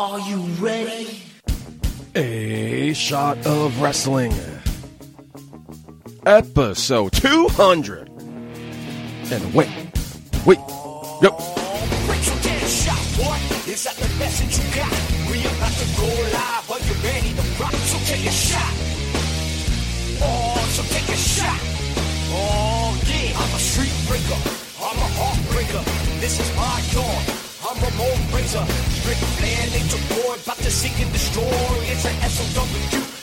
Are you ready? A shot of wrestling. Episode 200. And wait, wait, yep. Rachel get shot, boy. Is that the that you got? We about to go live. Are you ready to rock? So take a shot. Oh, so take a shot. Oh, yeah. I'm a street breaker. I'm a heartbreaker. This is my dawn. I'm a Ramon Razor. Strict man, nature boy. About to seek and destroy. It's an SOW.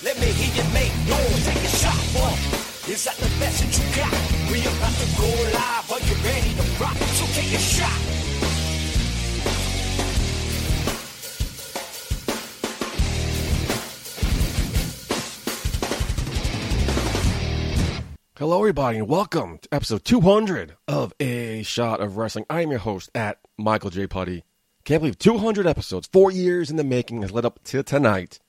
Let me hear you make noise. Take a shot, boy. Is that the best that you got? We about to go live. Are you ready to rock? So take a shot. Hello, everybody, and welcome to episode 200 of A Shot of Wrestling. I am your host at Michael J. Putty. Can't believe 200 episodes, four years in the making, has led up to tonight.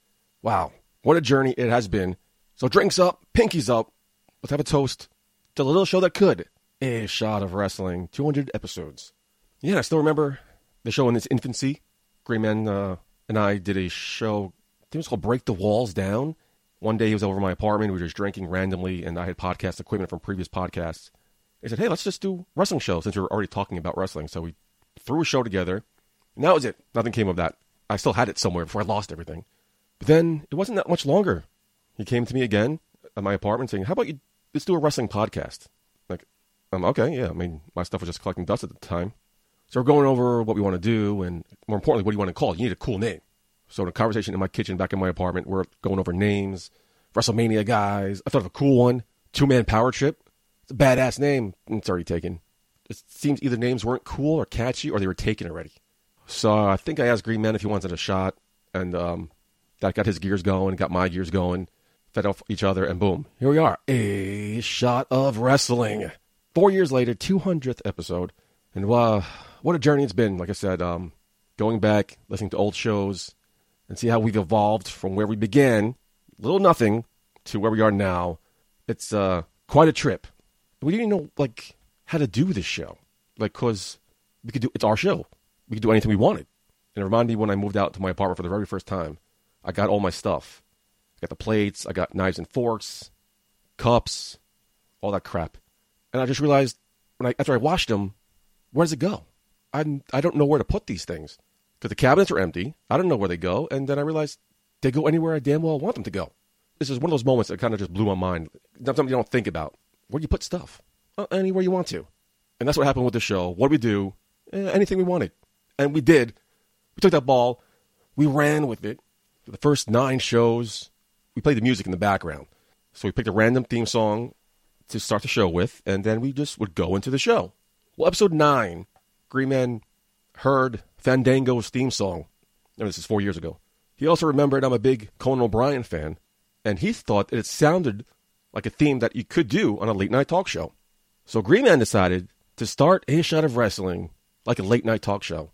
Wow, what a journey it has been. So, drinks up, pinkies up. Let's have a toast to the little show that could. A Shot of Wrestling, 200 episodes. Yeah, I still remember the show in its infancy. Green Man uh, and I did a show, I think it was called Break the Walls Down. One day he was over my apartment. We were just drinking randomly, and I had podcast equipment from previous podcasts. He said, "Hey, let's just do wrestling show since we were already talking about wrestling." So we threw a show together, and that was it. Nothing came of that. I still had it somewhere before I lost everything. But then it wasn't that much longer. He came to me again at my apartment saying, "How about you let's do a wrestling podcast?" Like, um, okay, yeah. I mean, my stuff was just collecting dust at the time. So we're going over what we want to do, and more importantly, what do you want to call it? You need a cool name. So in a conversation in my kitchen back in my apartment, we're going over names, WrestleMania guys. I thought of a cool one, Two Man Power Trip. It's a badass name. It's already taken. It seems either names weren't cool or catchy, or they were taken already. So I think I asked Green Man if he wanted a shot, and um, that got his gears going, got my gears going, fed off each other, and boom, here we are, a shot of wrestling. Four years later, 200th episode, and uh, what a journey it's been. Like I said, um, going back, listening to old shows, and see how we've evolved from where we began, little nothing, to where we are now. It's uh, quite a trip. We didn't even know like how to do this show, like cause we could do it's our show. We could do anything we wanted. And it reminded me when I moved out to my apartment for the very first time. I got all my stuff. I got the plates. I got knives and forks, cups, all that crap. And I just realized when I after I washed them, where does it go? I I don't know where to put these things because the cabinets are empty. I don't know where they go, and then I realized they go anywhere I damn well want them to go. This is one of those moments that kind of just blew my mind. Something you don't think about. Where do you put stuff? Uh, anywhere you want to. And that's what happened with the show. What do we do? Eh, anything we wanted. And we did. We took that ball. We ran with it. For the first nine shows, we played the music in the background. So we picked a random theme song to start the show with, and then we just would go into the show. Well, episode nine, Green Man heard Fandango's theme song. No, this is four years ago. He also remembered I'm a big Conan O'Brien fan, and he thought that it sounded like a theme that you could do on a late night talk show. So Green Man decided to start a shot of wrestling like a late night talk show.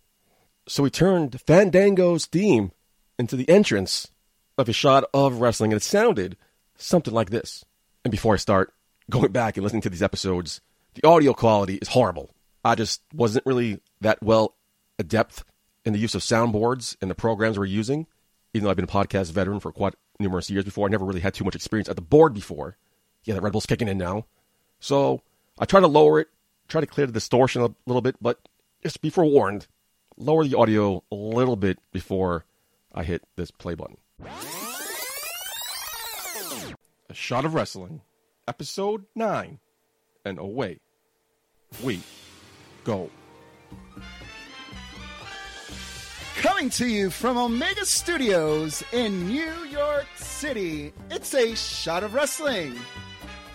So he turned Fandango's theme into the entrance of a shot of wrestling, and it sounded something like this. And before I start going back and listening to these episodes, the audio quality is horrible. I just wasn't really that well adept in the use of soundboards and the programs we're using. Even though I've been a podcast veteran for quite numerous years before, I never really had too much experience at the board before. Yeah, the Red Bull's kicking in now. So I try to lower it, try to clear the distortion a little bit, but just be forewarned, lower the audio a little bit before I hit this play button. A Shot of Wrestling, Episode 9, and away we go. Coming to you from Omega Studios in New York City, it's a shot of wrestling.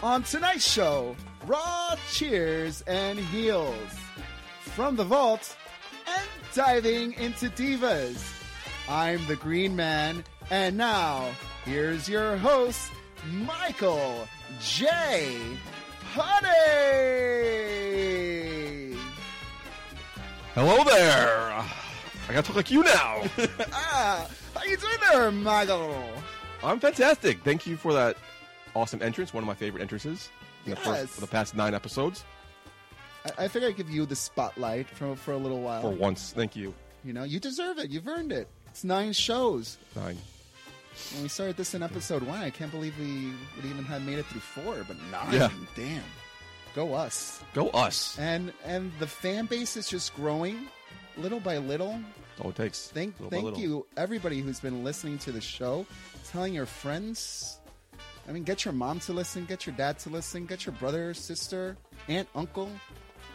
On tonight's show, Raw Cheers and Heels. From the vault and diving into divas. I'm the Green Man, and now here's your host, Michael J. Putty. Hello there. I gotta talk like you now. ah, how you doing there, Michael? I'm fantastic. Thank you for that awesome entrance. One of my favorite entrances in the Yes. first for the past nine episodes. I, I think I give you the spotlight for for a little while. For once, thank you. You know, you deserve it. You've earned it. It's nine shows. Nine. When we started this in episode one, I can't believe we would even have made it through four, but nine. Yeah. Damn. Go us. Go us. And and the fan base is just growing little by little. All it takes. Thank thank you everybody who's been listening to the show, telling your friends. I mean, get your mom to listen, get your dad to listen, get your brother, sister, aunt, uncle,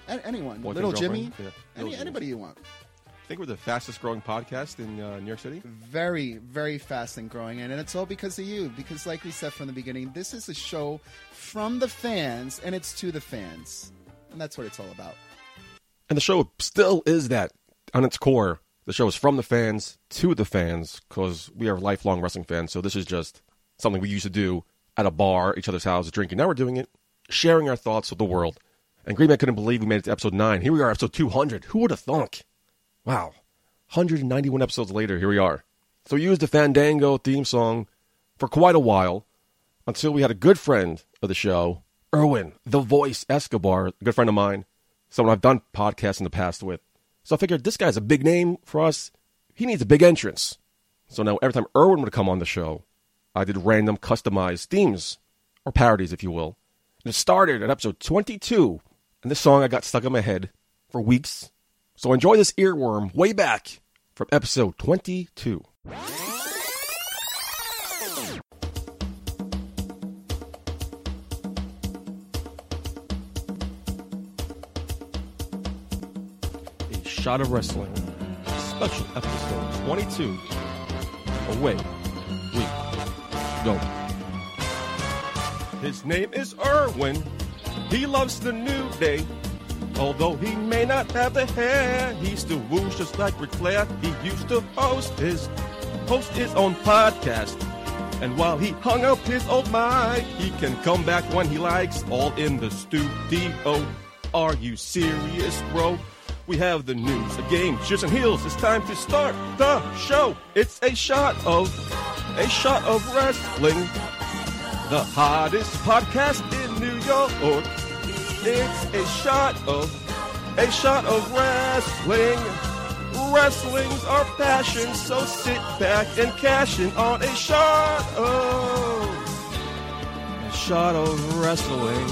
anyone, Boyfriend, little Jimmy. Yeah. any, Little anybody you want. I think we're the fastest growing podcast in uh, New York City. Very, very fast and growing, and it's all because of you. Because, like we said from the beginning, this is a show from the fans, and it's to the fans, and that's what it's all about. And the show still is that on its core. The show is from the fans to the fans because we are lifelong wrestling fans. So this is just something we used to do at a bar, each other's house, drinking. Now we're doing it, sharing our thoughts with the world. And Green Man couldn't believe we made it to episode nine. Here we are, episode 200. Who would have thunk? Wow. 191 episodes later, here we are. So we used the Fandango theme song for quite a while until we had a good friend of the show, Erwin, the voice Escobar, a good friend of mine, someone I've done podcasts in the past with. So I figured this guy's a big name for us. He needs a big entrance. So now every time Erwin would come on the show, I did random customized themes, or parodies, if you will. And it started at episode 22, and this song I got stuck in my head for weeks. So enjoy this earworm way back from episode 22. Shot of Wrestling, special episode 22. Away we go. His name is Erwin. He loves the new day. Although he may not have the hair, he still woos just like Ric Flair. He used to host his host his own podcast. And while he hung up his old mic, he can come back when he likes, all in the studio. Are you serious, bro? We have the news, the game, cheers and heels. It's time to start the show. It's a shot of a shot of wrestling. The hottest podcast in New York. It's a shot of a shot of wrestling. Wrestling's our passion, so sit back and cash in on a shot of a shot of wrestling.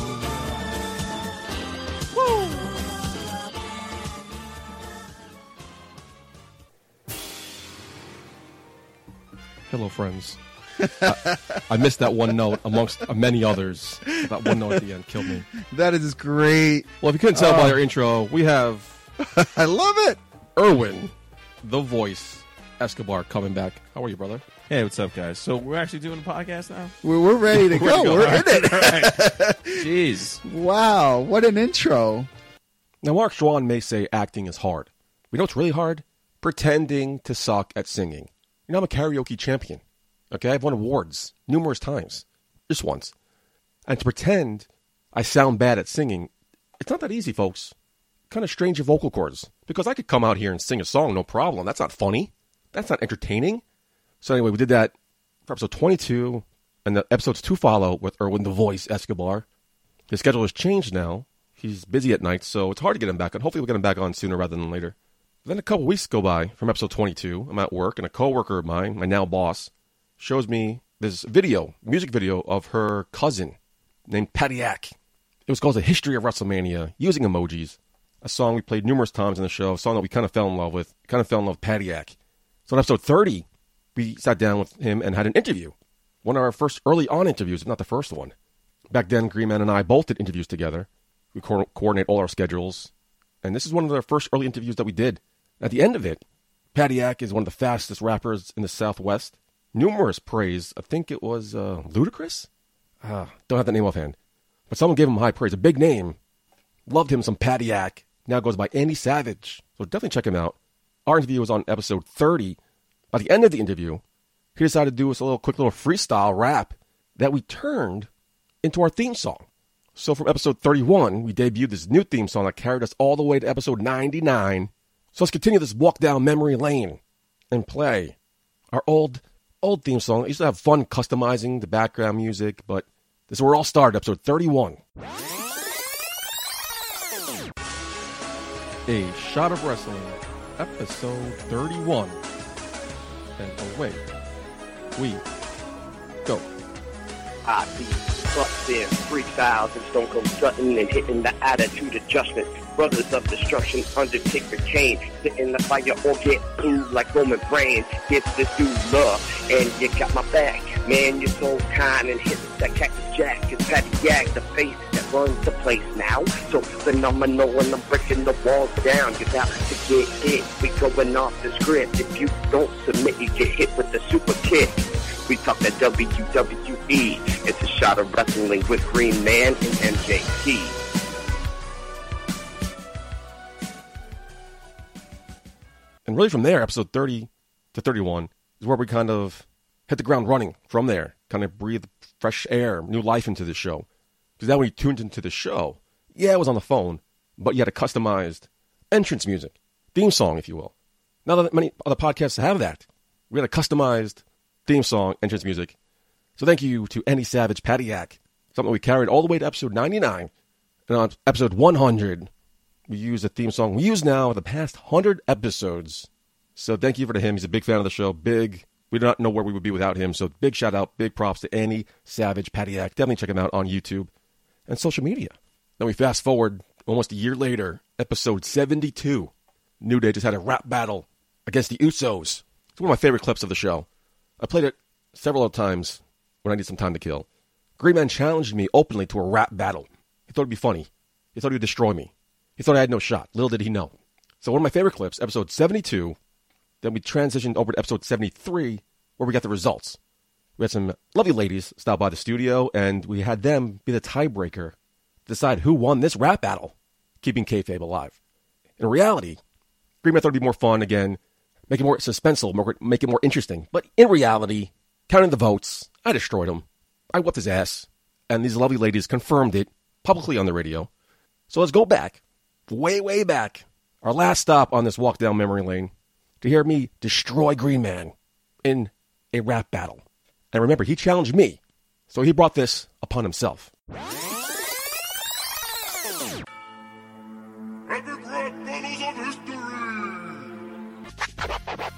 Woo! Hello, friends. I, I missed that one note amongst many others. That one note at the end killed me. That is great. Well, if you couldn't tell by Oh. our intro, we have I love it. Erwin, the voice, Escobar, coming back. How are you, brother? Hey, what's up, guys? So we're actually doing a podcast now. We're, we're ready to We're go. to go. We're All in it. Jeez. Wow, what an intro. Now, Mark Schwann may say acting is hard. We know it's really hard? Pretending to suck at singing. You know, I'm a karaoke champion. Okay, I've won awards numerous times, just once. And to pretend I sound bad at singing, it's not that easy, folks. Kind of strange your vocal cords. Because I could come out here and sing a song, no problem. That's not funny. That's not entertaining. So anyway, we did that for episode 22, and the episodes to follow with Erwin the Voice Escobar. His schedule has changed now. He's busy at night, so it's hard to get him back on. Hopefully, we'll get him back on sooner rather than later. Then a couple weeks go by from episode 22. I'm at work, and a coworker of mine, my now boss, shows me this video, music video of her cousin named Patty Ack. It was called The History of WrestleMania, using emojis. A song we played numerous times in the show, a song that we kind of fell in love with. Kind of fell in love with Patty Ack. So in episode 30, we sat down with him and had an interview. One of our first early on interviews, if not the first one. Back then, Green Man and I both did interviews together. We co- coordinate all our schedules. And this is one of the first early interviews that we did. At the end of it, Patty Ack is one of the fastest rappers in the Southwest. Numerous praise. I think it was uh, Ludacris? Ah, don't have the name offhand. But someone gave him high praise. A big name. Loved him some Patty Ack. Now goes by Andy Savage. So definitely check him out. Our interview was on episode 30. By the end of the interview, he decided to do us a little quick little freestyle rap that we turned into our theme song. So from episode 31, we debuted this new theme song that carried us all the way to episode 99. So let's continue this walk down memory lane and play our old old theme song. I used to have fun customizing the background music, but this is where it all started, episode 31. A Shot of Wrestling, episode 31. and away we go. I be busting freestyles and Stone Cold Sutton and hitting the attitude adjustment. Brothers of destruction, Undertaker Kane, sit in the fire or get blue like Roman Reigns. Give this dude love, and you got my back. Man, you're so kind and hit that cactus jack. It's Patty Yak, the face that runs the place now. So phenomenal and I'm breaking the walls down. You're about to get hit. We going off the script. If you don't submit, you get hit with the super kick. We talk that WWE. It's a shot of wrestling with Green Man and MJT. And really from there, episode 30 to 31 is where we kind of hit the ground running from there, kind of breathe fresh air, new life into the show. Because then when you tuned into the show, yeah, it was on the phone, but you had a customized entrance music, theme song, if you will. Now that many other podcasts have that, we had a customized theme song, entrance music. So thank you to Andy Savage, Patty Yak, something we carried all the way to episode 99. And on episode 100, we use a theme song we use now the past 100 episodes. So thank you for him. He's a big fan of the show. Big. We do not know where we would be without him. So big shout out, big props to Andy Savage, Patty Yak. Definitely check him out on YouTube and social media. Then we fast forward almost a year later, episode 72. New Day just had a rap battle against the Usos. It's one of my favorite clips of the show. I played it several times when I need some time to kill. Green Man challenged me openly to a rap battle. He thought it'd be funny. He thought he would destroy me. He thought I had no shot. Little did he know. So one of my favorite clips, episode 72, then we transitioned over to episode 73, where we got the results. We had some lovely ladies stop by the studio, and we had them be the tiebreaker to decide who won this rap battle, keeping kayfabe alive. In reality, Green Method it'd be more fun again, make it more suspenseful, more, make it more interesting. But in reality, counting the votes, I destroyed him. I whipped his ass, and these lovely ladies confirmed it publicly on the radio. So let's go back, way, way back, our last stop on this walk down memory lane, to hear me destroy Green Man in a rap battle. And remember, he challenged me, so he brought this upon himself.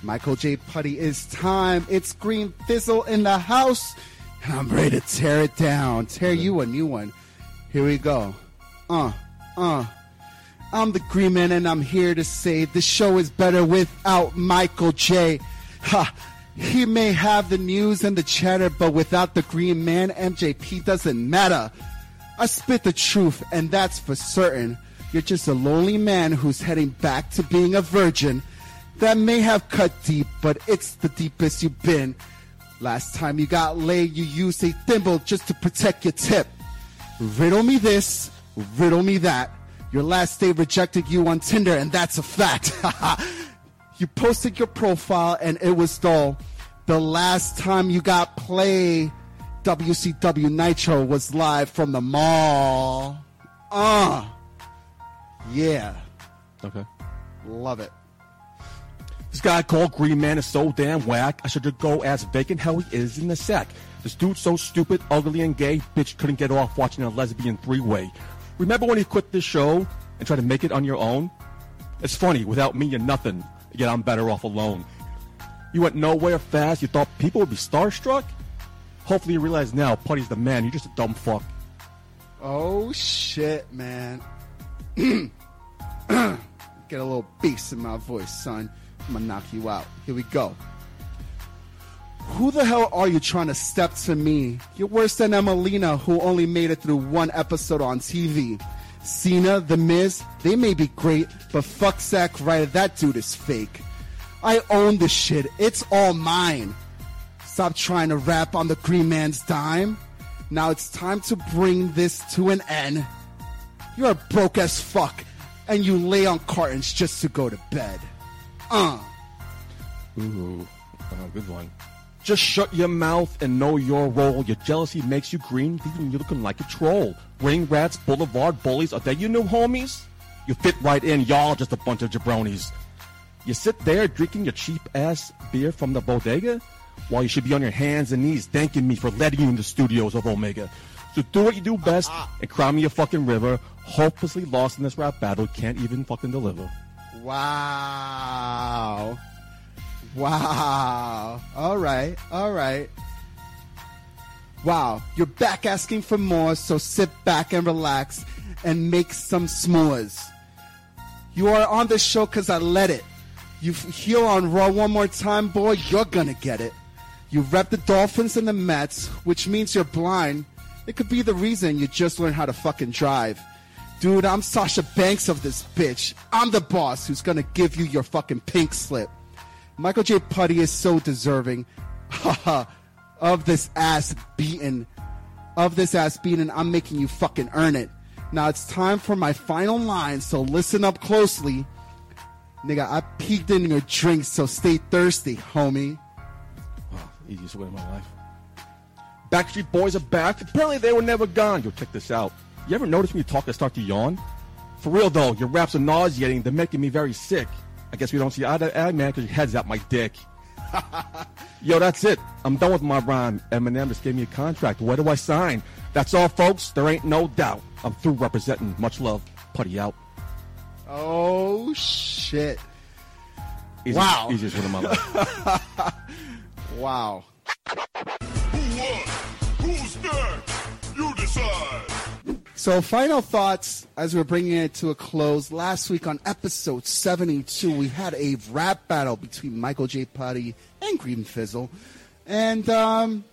Michael J. Putty is time. It's Green Fizzle in the house. And I'm ready to tear it down. Tear you a new one. Here we go. Uh, uh. I'm the Green Man and I'm here to say the show is better without Michael J. Ha! He may have the news and the chatter, but without the Green Man, MJP doesn't matter. I spit the truth, and that's for certain. You're just a lonely man who's heading back to being a virgin. That may have cut deep, but it's the deepest you've been. Last time you got laid, you used a thimble just to protect your tip. Riddle me this, riddle me that. Your last date rejected you on Tinder, and that's a fact. you posted your profile, and it was dull. The last time you got play, WCW Nitro was live from the mall. Uh, yeah, Okay. love it. This guy called Green Man is so damn whack. I should just go ask vacant how he is in the sack. This dude's so stupid, ugly, and gay. Bitch couldn't get off watching a lesbian three-way. Remember when you quit this show and tried to make it on your own? It's funny. Without me, you're nothing. Yet I'm better off alone. You went nowhere fast. You thought people would be starstruck. Hopefully you realize now, Putty's the man. You're just a dumb fuck. Oh shit, man. Get a little bass in my voice, son. I'm gonna knock you out. Here we go. Who the hell are you trying to step to me? You're worse than Emelina, who only made it through one episode on TV. Cena, The Miz, they may be great, but fuck Zack Ryder, that dude is fake. I own this shit. It's all mine. Stop trying to rap on the Green Man's dime. Now it's time to bring this to an end. You're broke as fuck, and you lay on cartons just to go to bed. Uh. Ooh, oh, good one. Just shut your mouth and know your role. Your jealousy makes you green, leaving you looking like a troll. Ring rats, boulevard bullies, are they your new homies? You fit right in, y'all just a bunch of jabronis. You sit there drinking your cheap ass beer from the bodega while you should be on your hands and knees thanking me for letting you in the studios of Omega. So do what you do best uh-uh. and cry me a fucking river. Hopelessly lost in this rap battle, can't even fucking deliver. Wow. Wow. All right. All right. Wow. You're back asking for more, so sit back and relax and make some s'mores. You are on this show because I let it. You here on Raw one more time, boy, you're gonna get it. You rep the Dolphins and the Mets, which means you're blind. It could be the reason you just learned how to fucking drive. Dude, I'm Sasha Banks of this bitch. I'm the boss who's gonna give you your fucking pink slip. Michael J. Putty is so deserving of this ass beating. Of this ass beating, I'm making you fucking earn it. Now it's time for my final line, so listen up closely. Nigga, I peeked in your drink, so stay thirsty, homie. Oh, easiest win of my life. Backstreet Boys are back. Apparently they were never gone. Yo, check this out. You ever notice when you talk, I start to yawn? For real though, your raps are nauseating. They're making me very sick. I guess we don't see eye to eye, man, because your head's out my dick. Yo, that's it. I'm done with my rhyme. Eminem just gave me a contract. Where do I sign? That's all, folks. There ain't no doubt. I'm through representing. Much love. Putty out. Oh shit. Easy, Wow. Easiest win of my life. Wow. Who won? Who's next? You decide. So, final thoughts as we're bringing it to a close. Last week on episode 72, we had a rap battle between Michael J. Putty and Green Fizzle. And um,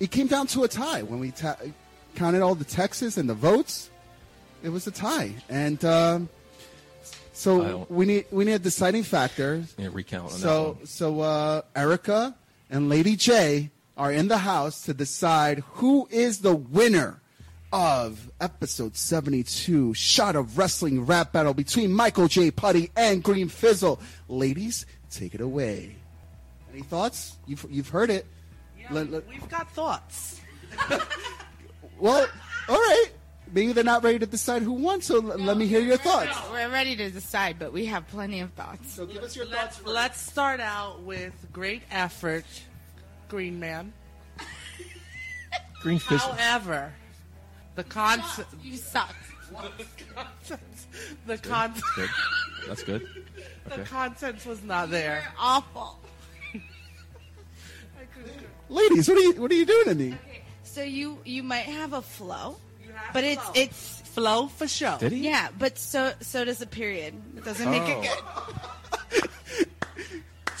it came down to a tie. When we ta- counted all the texts and the votes, it was a tie. And um, so we need we need a deciding factor. Yeah, recount on that So so uh, Erica and Lady J are in the house to decide who is the winner of episode 72 shot of wrestling rap battle between Michael J. Putty and Green Fizzle. Ladies, take it away. Any thoughts? You've you've heard it. Let- let- We've got thoughts. well, all right. Maybe they're not ready to decide who won, so l- let me hear your thoughts. We're ready to decide, but we have plenty of thoughts. So give us your Let's, let's start out with great effort, Green Man. Green Fizzle. However, the concept, You suck. the content, Good. That's good. the content was not there. You're awful. Ladies, what are you what are you doing to me? So you you might have a flow, have but it's flow. it's Flow for show. Did he? yeah, but so so does a period. It doesn't make it oh. good.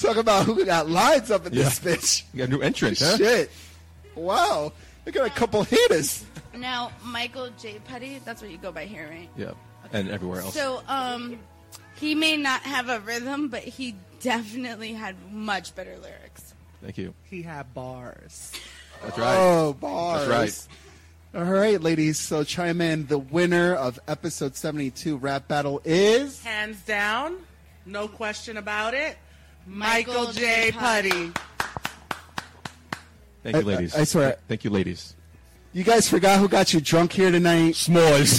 Talk about who got lines up in this bitch. You got a new entrant, huh? Shit. Wow. I got a couple hitters. Now Michael J. Putty, that's what you go by here, right? Yeah. And everywhere else. So um, he may not have a rhythm, but he definitely had much better lyrics. Thank you. He had bars. That's right. Oh, bars. That's right. All right, ladies. So chime in. The winner of episode 72 rap battle is. Hands down, no question about it. Michael Michael, J. J. Putty. Thank you, ladies. I- I swear- Thank you, ladies. You guys forgot who got you drunk here tonight? S'mores.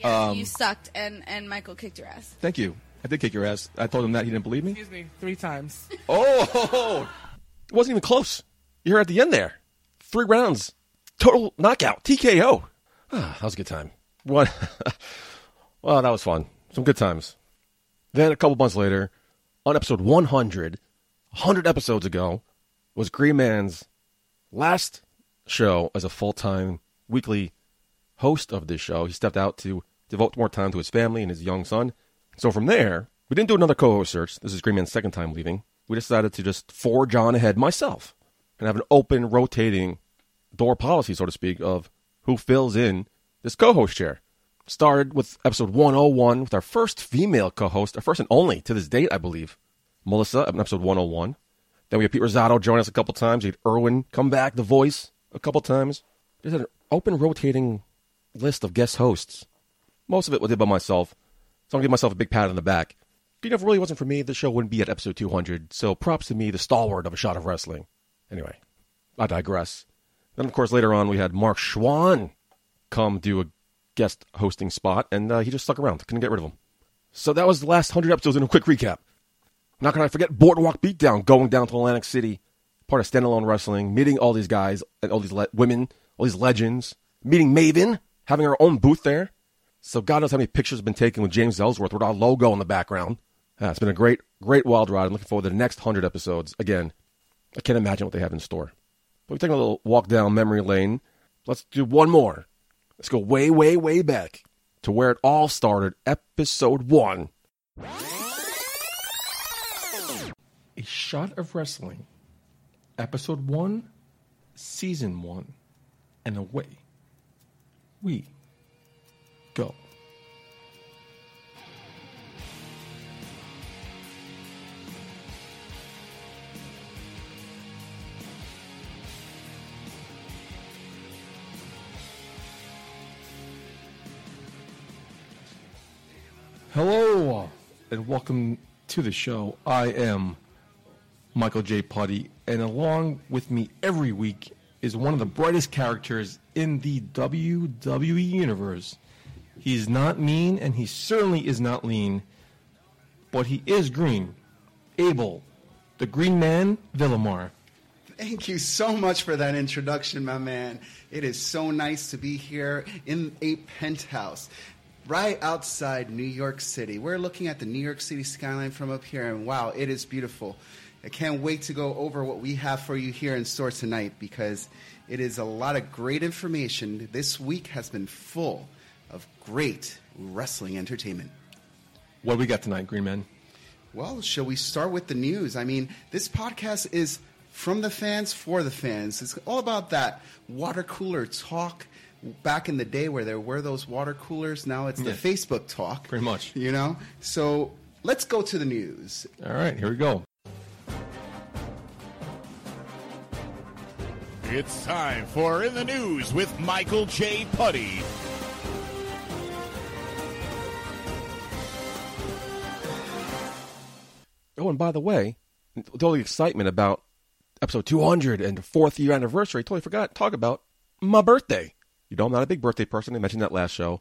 Yeah, you sucked, and and Michael kicked your ass. Thank you. I did kick your ass. I told him that he didn't believe me. Excuse me, three times. Oh, it wasn't even close. You were at the end there. Three rounds, total knockout, TKO. Ah, that was a good time. One, well, that was fun. Some good times. Then a couple months later, on episode 100, 100 episodes ago, was Green Man's last show as a full time weekly host of this show. He stepped out to devote more time to his family and his young son. So from there, we didn't do another co-host search. This is Green Man's second time leaving. We decided to just forge on ahead myself and have an open, rotating door policy, so to speak, of who fills in this co-host chair. Started with episode 101 with our first female co-host, our first and only to this date, I believe, Melissa, episode 101. Then we had Pete Rosato join us a couple times. We had Erwin come back, the voice, a couple times. Just an open, rotating list of guest hosts. Most of it was did by myself. So I'm gonna give myself a big pat on the back. You know, if it really wasn't for me, the show wouldn't be at episode 200. So props to me, the stalwart of a shot of wrestling. Anyway, I digress. Then, of course, later on, we had Mark Schwann come do a guest hosting spot, and uh, he just stuck around. Couldn't get rid of him. So that was the last 100 episodes in a quick recap. Not I forget Boardwalk Beatdown, going down to Atlantic City, part of Standalone Wrestling, meeting all these guys, and all these le- women, all these legends, meeting Maven, having our own booth there. So God knows how many pictures have been taken with James Ellsworth with our logo in the background. Ah, it's been a great, great wild ride. I'm looking forward to the next 100 episodes. Again, I can't imagine what they have in store. But we're taking a little walk down memory lane. Let's do one more. Let's go way, way, way back to where it all started, episode one. A Shot of Wrestling, episode one, season one, and away we go. Hello and welcome to the show. I am Michael J. Putty, and along with me every week is one of the brightest characters in the WWE universe. He's not mean, and he certainly is not lean, but he is green. Abel, the Green Man, Villamar. Thank you so much for that introduction, my man. It is so nice to be here in a penthouse right outside New York City. We're looking at the New York City skyline from up here, and wow, it is beautiful. I can't wait to go over what we have for you here in store tonight because it is a lot of great information. This week has been full of great wrestling entertainment. What do we got tonight, Green Man? Well, shall we start with the news? I mean, this podcast is from the fans for the fans. It's all about that water cooler talk. Back in the day where there were those water coolers, now it's the Yeah. Facebook talk. Pretty much. You know? So let's go to the news. All right, here we go. It's time for In the News with Michael J. Putty. Oh, and by the way, with all the excitement about episode 200 and the fourth year anniversary, I totally forgot to talk about my birthday. You know, I'm not a big birthday person. I mentioned that last show.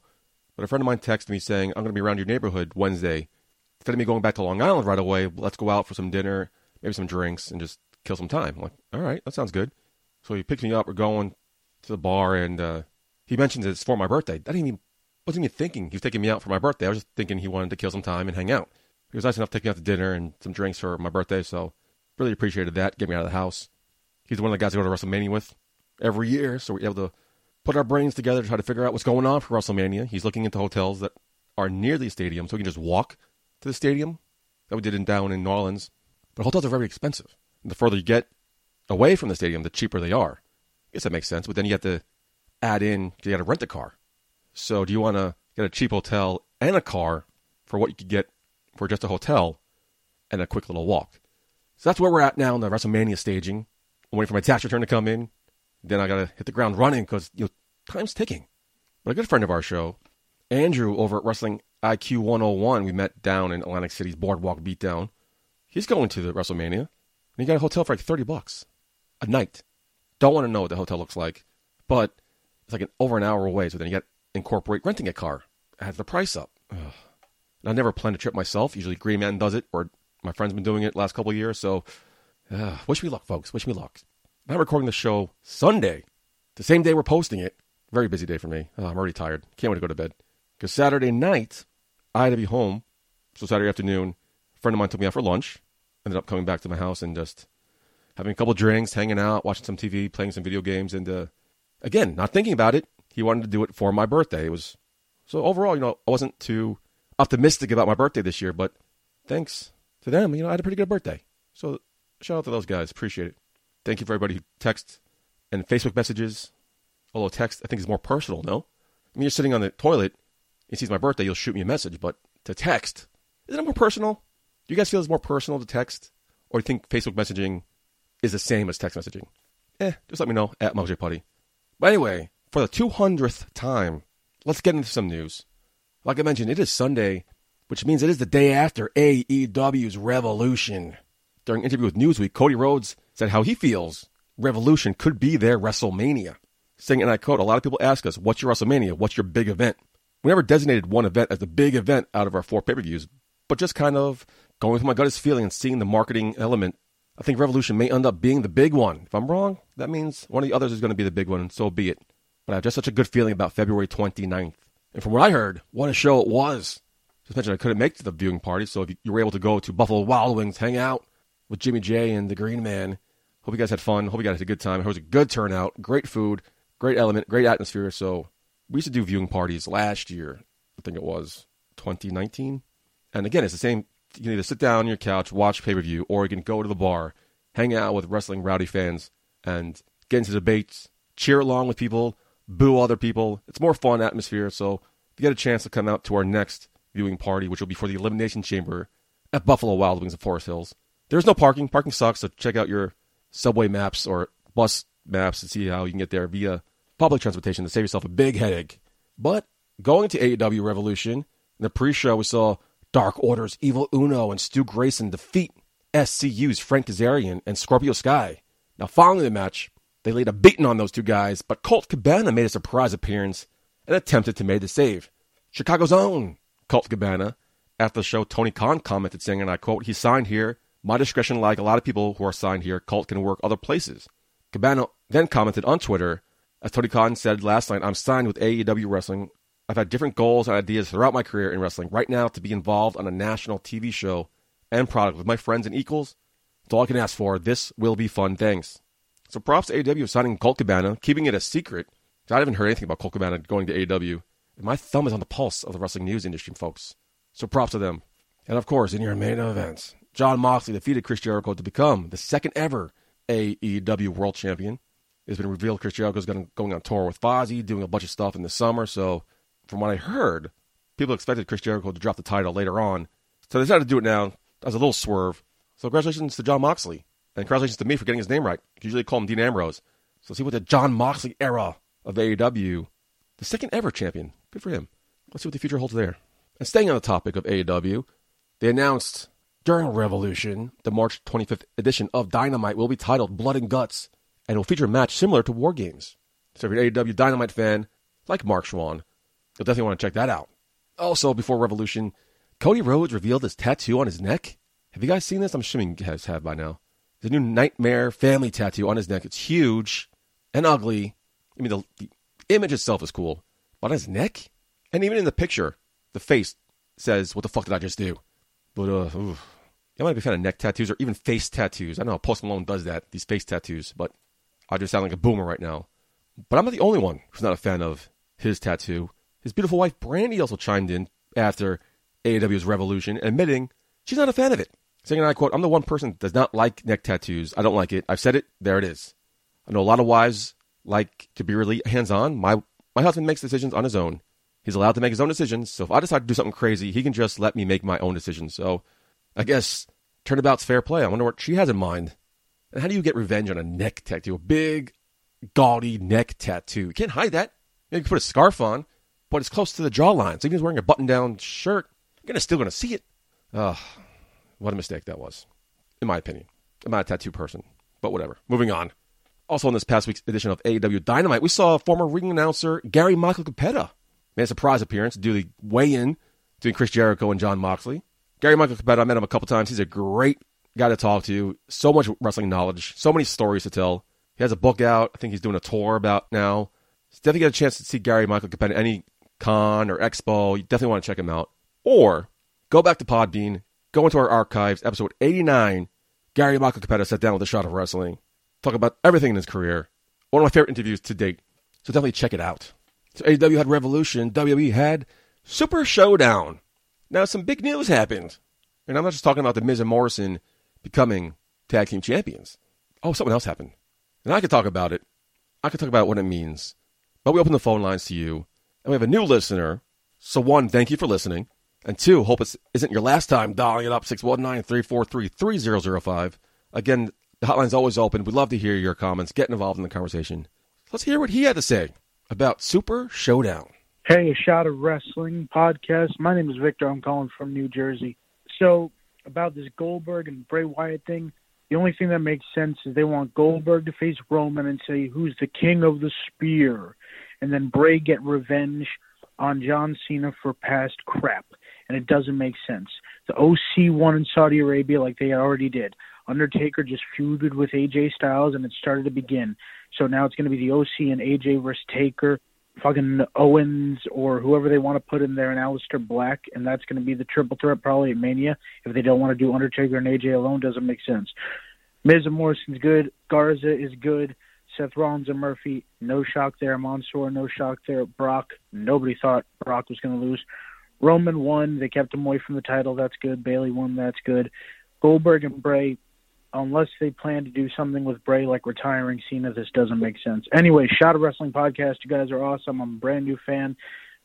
But a friend of mine texted me saying, I'm going to be around your neighborhood Wednesday. Instead of me going back to Long Island right away, let's go out for some dinner, maybe some drinks, and just kill some time. I'm like, all right, that sounds good. So he picks me up. We're going to the bar, and uh, he mentions it's for my birthday. I didn't even, wasn't even thinking he was taking me out for my birthday. I was just thinking he wanted to kill some time and hang out. He was nice enough to take me out to dinner and some drinks for my birthday, so really appreciated that. Get me out of the house. He's one of the guys I go to WrestleMania with every year, so we're able to put our brains together to try to figure out what's going on for WrestleMania. He's looking into hotels that are near the stadium, so we can just walk to the stadium. That we did in down in New Orleans. But hotels are very expensive. And the further you get away from the stadium, the cheaper they are. I guess that makes sense. But then you have to add in, you got to rent a car. So do you want to get a cheap hotel and a car for what you could get for just a hotel and a quick little walk? So that's where we're at now in the WrestleMania staging. I'm waiting for my tax return to come in. Then I got to hit the ground running because you know, time's ticking. But a good friend of our show, Andrew over at Wrestling IQ 101, we met down in Atlantic City's Boardwalk Beatdown. He's going to the WrestleMania, and he got a hotel for like 30 bucks a night. Don't want to know what the hotel looks like, but it's like an over an hour away. So then you got incorporate renting a car. Has the price up. I never plan a trip myself. Usually Green Man does it, or my friend's been doing it last couple years. So uh, wish me luck, folks. Wish me luck. I'm not recording the show Sunday, the same day we're posting it. Very busy day for me. Oh, I'm already tired. Can't wait to go to bed. Because Saturday night, I had to be home. So Saturday afternoon, a friend of mine took me out for lunch. Ended up coming back to my house and just having a couple drinks, hanging out, watching some TV, playing some video games, and uh, again, not thinking about it. He wanted to do it for my birthday. It was so overall, you know, I wasn't too optimistic about my birthday this year, but thanks to them, you know, I had a pretty good birthday. So shout out to those guys. Appreciate it. Thank you for everybody who texts and Facebook messages. Although text, I think, is more personal, no? I mean, you're sitting on the toilet, you sees my birthday, you'll shoot me a message, but to text, isn't it more personal? Do you guys feel it's more personal to text? Or do you think Facebook messaging is the same as text messaging? Eh, just let me know at Moj Putty. But anyway, for the 200th time, let's get into some news. Like I mentioned, it is Sunday, which means it is the day after AEW's Revolution. During an interview with Newsweek, Cody Rhodes said how he feels Revolution could be their WrestleMania. Saying, and I quote, a lot of people ask us, what's your WrestleMania? What's your big event? We never designated one event as the big event out of our four pay per views, but just kind of going with my gut is feeling and seeing the marketing element. I think Revolution may end up being the big one. If I'm wrong, that means one of the others is going to be the big one, and so be it. But I have just such a good feeling about February 29th. And from what I heard, what a show it was. Just mentioned I couldn't make the viewing party, so if you were able to go to Buffalo Wild Wings, hang out with Jimmy J and the Green Man. Hope you guys had fun. Hope you guys had a good time. It was a good turnout, great food, great element, great atmosphere. So we used to do viewing parties last year. I think it was 2019. And again, it's the same. You can either sit down on your couch, watch pay per view, or you can go to the bar, hang out with wrestling rowdy fans, and get into debates, cheer along with people, boo other people. It's more fun atmosphere. So if you get a chance to come out to our next viewing party, which will be for the Elimination Chamber at Buffalo Wild Wings in Forest Hills. There's no parking. Parking sucks, so check out your subway maps or bus maps to see how you can get there via public transportation to save yourself a big headache. But going to AEW Revolution, in the pre-show we saw Dark Order's Evil Uno and Stu Grayson defeat SCU's Frank Kazarian and Scorpio Sky. Now, following the match, they laid a beating on those two guys, but Colt Cabana made a surprise appearance and attempted to make the save. Chicago's own Colt Cabana. After the show, Tony Khan commented saying, and I quote, he signed here. My discretion, like a lot of people who are signed here, Colt can work other places. Cabana then commented on Twitter, as Tony Khan said last night, I'm signed with AEW Wrestling. I've had different goals and ideas throughout my career in wrestling. Right now, to be involved on a national TV show and product with my friends and equals, it's all I can ask for. This will be fun. Thanks. So props to AEW signing Colt Cabana, keeping it a secret. I haven't heard anything about Colt Cabana going to AEW. My thumb is on the pulse of the wrestling news industry, folks. So props to them. And of course, in your main events, Jon Moxley defeated Chris Jericho to become the second ever AEW World Champion. It's been revealed Chris Jericho is going on tour with Fozzy, doing a bunch of stuff in the summer. So, from what I heard, people expected Chris Jericho to drop the title later on. So they decided to do it now as a little swerve. So congratulations to Jon Moxley. And congratulations to me for getting his name right. Usually call him Dean Ambrose. So see what the Jon Moxley era of AEW, the second ever champion. Good for him. Let's see what the future holds there. And staying on the topic of AEW, they announced during Revolution, the March 25th edition of Dynamite will be titled Blood and Guts and will feature a match similar to War Games. So if you're an AEW Dynamite fan, like Mark Schwann, you'll definitely want to check that out. Also, before Revolution, Cody Rhodes revealed his tattoo on his neck. Have you guys seen this? I'm assuming you guys have by now. The new Nightmare family tattoo on his neck. It's huge and ugly. I mean, the, the image itself is cool, but on his neck? And even in the picture, the face says, What the fuck did I just do? But, uh, oof. I might be a fan of neck tattoos or even face tattoos. I know Post Malone does that, these face tattoos, but I just sound like a boomer right now. But I'm not the only one who's not a fan of his tattoo. His beautiful wife, Brandi, also chimed in after AEW's Revolution, admitting she's not a fan of it. Saying, and I quote, I'm the one person that does not like neck tattoos. I don't like it. I've said it. There it is. I know a lot of wives like to be really hands on. My, my husband makes decisions on his own. He's allowed to make his own decisions. So if I decide to do something crazy, he can just let me make my own decisions. So I guess turnabout's fair play. I wonder what she has in mind. And how do you get revenge on a neck tattoo? A big, gaudy neck tattoo. You can't hide that. You can put a scarf on, but it's close to the jawline. So even if he's wearing a button-down shirt, you're gonna still gonna see it. Ugh, what a mistake that was, in my opinion. I'm not a tattoo person, but whatever. Moving on. Also, in this past week's edition of AEW Dynamite, we saw former ring announcer Gary Michael Cappetta made a surprise appearance to the weigh-in between Chris Jericho and Jon Moxley. Gary Michael Cappetta, I met him a couple times. He's a great guy to talk to. So much wrestling knowledge, so many stories to tell. He has a book out. I think he's doing a tour about now. So definitely get a chance to see Gary Michael Cappetta any con or expo. You definitely want to check him out. Or go back to Podbean, go into our archives, episode 89. Gary Michael Cappetta sat down with a shot of wrestling, talk about everything in his career. One of my favorite interviews to date. So definitely check it out. So AEW had Revolution, WWE had Super Showdown. Now, some big news happened. And I'm not just talking about The Miz and Morrison becoming tag team champions. Oh, something else happened. And I could talk about it. I could talk about what it means. But we open the phone lines to you. And we have a new listener. So, one, thank you for listening. And two, hope it isn't your last time dialing it up 619 343 3005. Again, the hotline's always open. We'd love to hear your comments. Get involved in the conversation. Let's hear what he had to say about Super Showdown. Hey, a shot of wrestling podcast. My name is Victor. I'm calling from New Jersey. So, about this Goldberg and Bray Wyatt thing, the only thing that makes sense is they want Goldberg to face Roman and say who's the king of the spear, and then Bray get revenge on John Cena for past crap. And it doesn't make sense. The OC won in Saudi Arabia like they already did. Undertaker just feuded with AJ Styles and it started to begin. So now it's going to be the OC and AJ versus Taker fucking Owens or whoever they want to put in there and Aleister Black, and that's going to be the triple threat probably at Mania. If they don't want to do Undertaker and AJ alone, doesn't make sense. Miz and Morrison's good. Garza is good. Seth Rollins and Murphy, no shock there. Mansoor, no shock there. Brock, nobody thought Brock was going to lose. Roman won. They kept him away from the title. That's good. Bayley won. That's good. Goldberg and Bray, unless they plan to do something with Bray like retiring Cena, this doesn't make sense. Anyway, Shot of Wrestling podcast. You guys are awesome. I'm a brand new fan.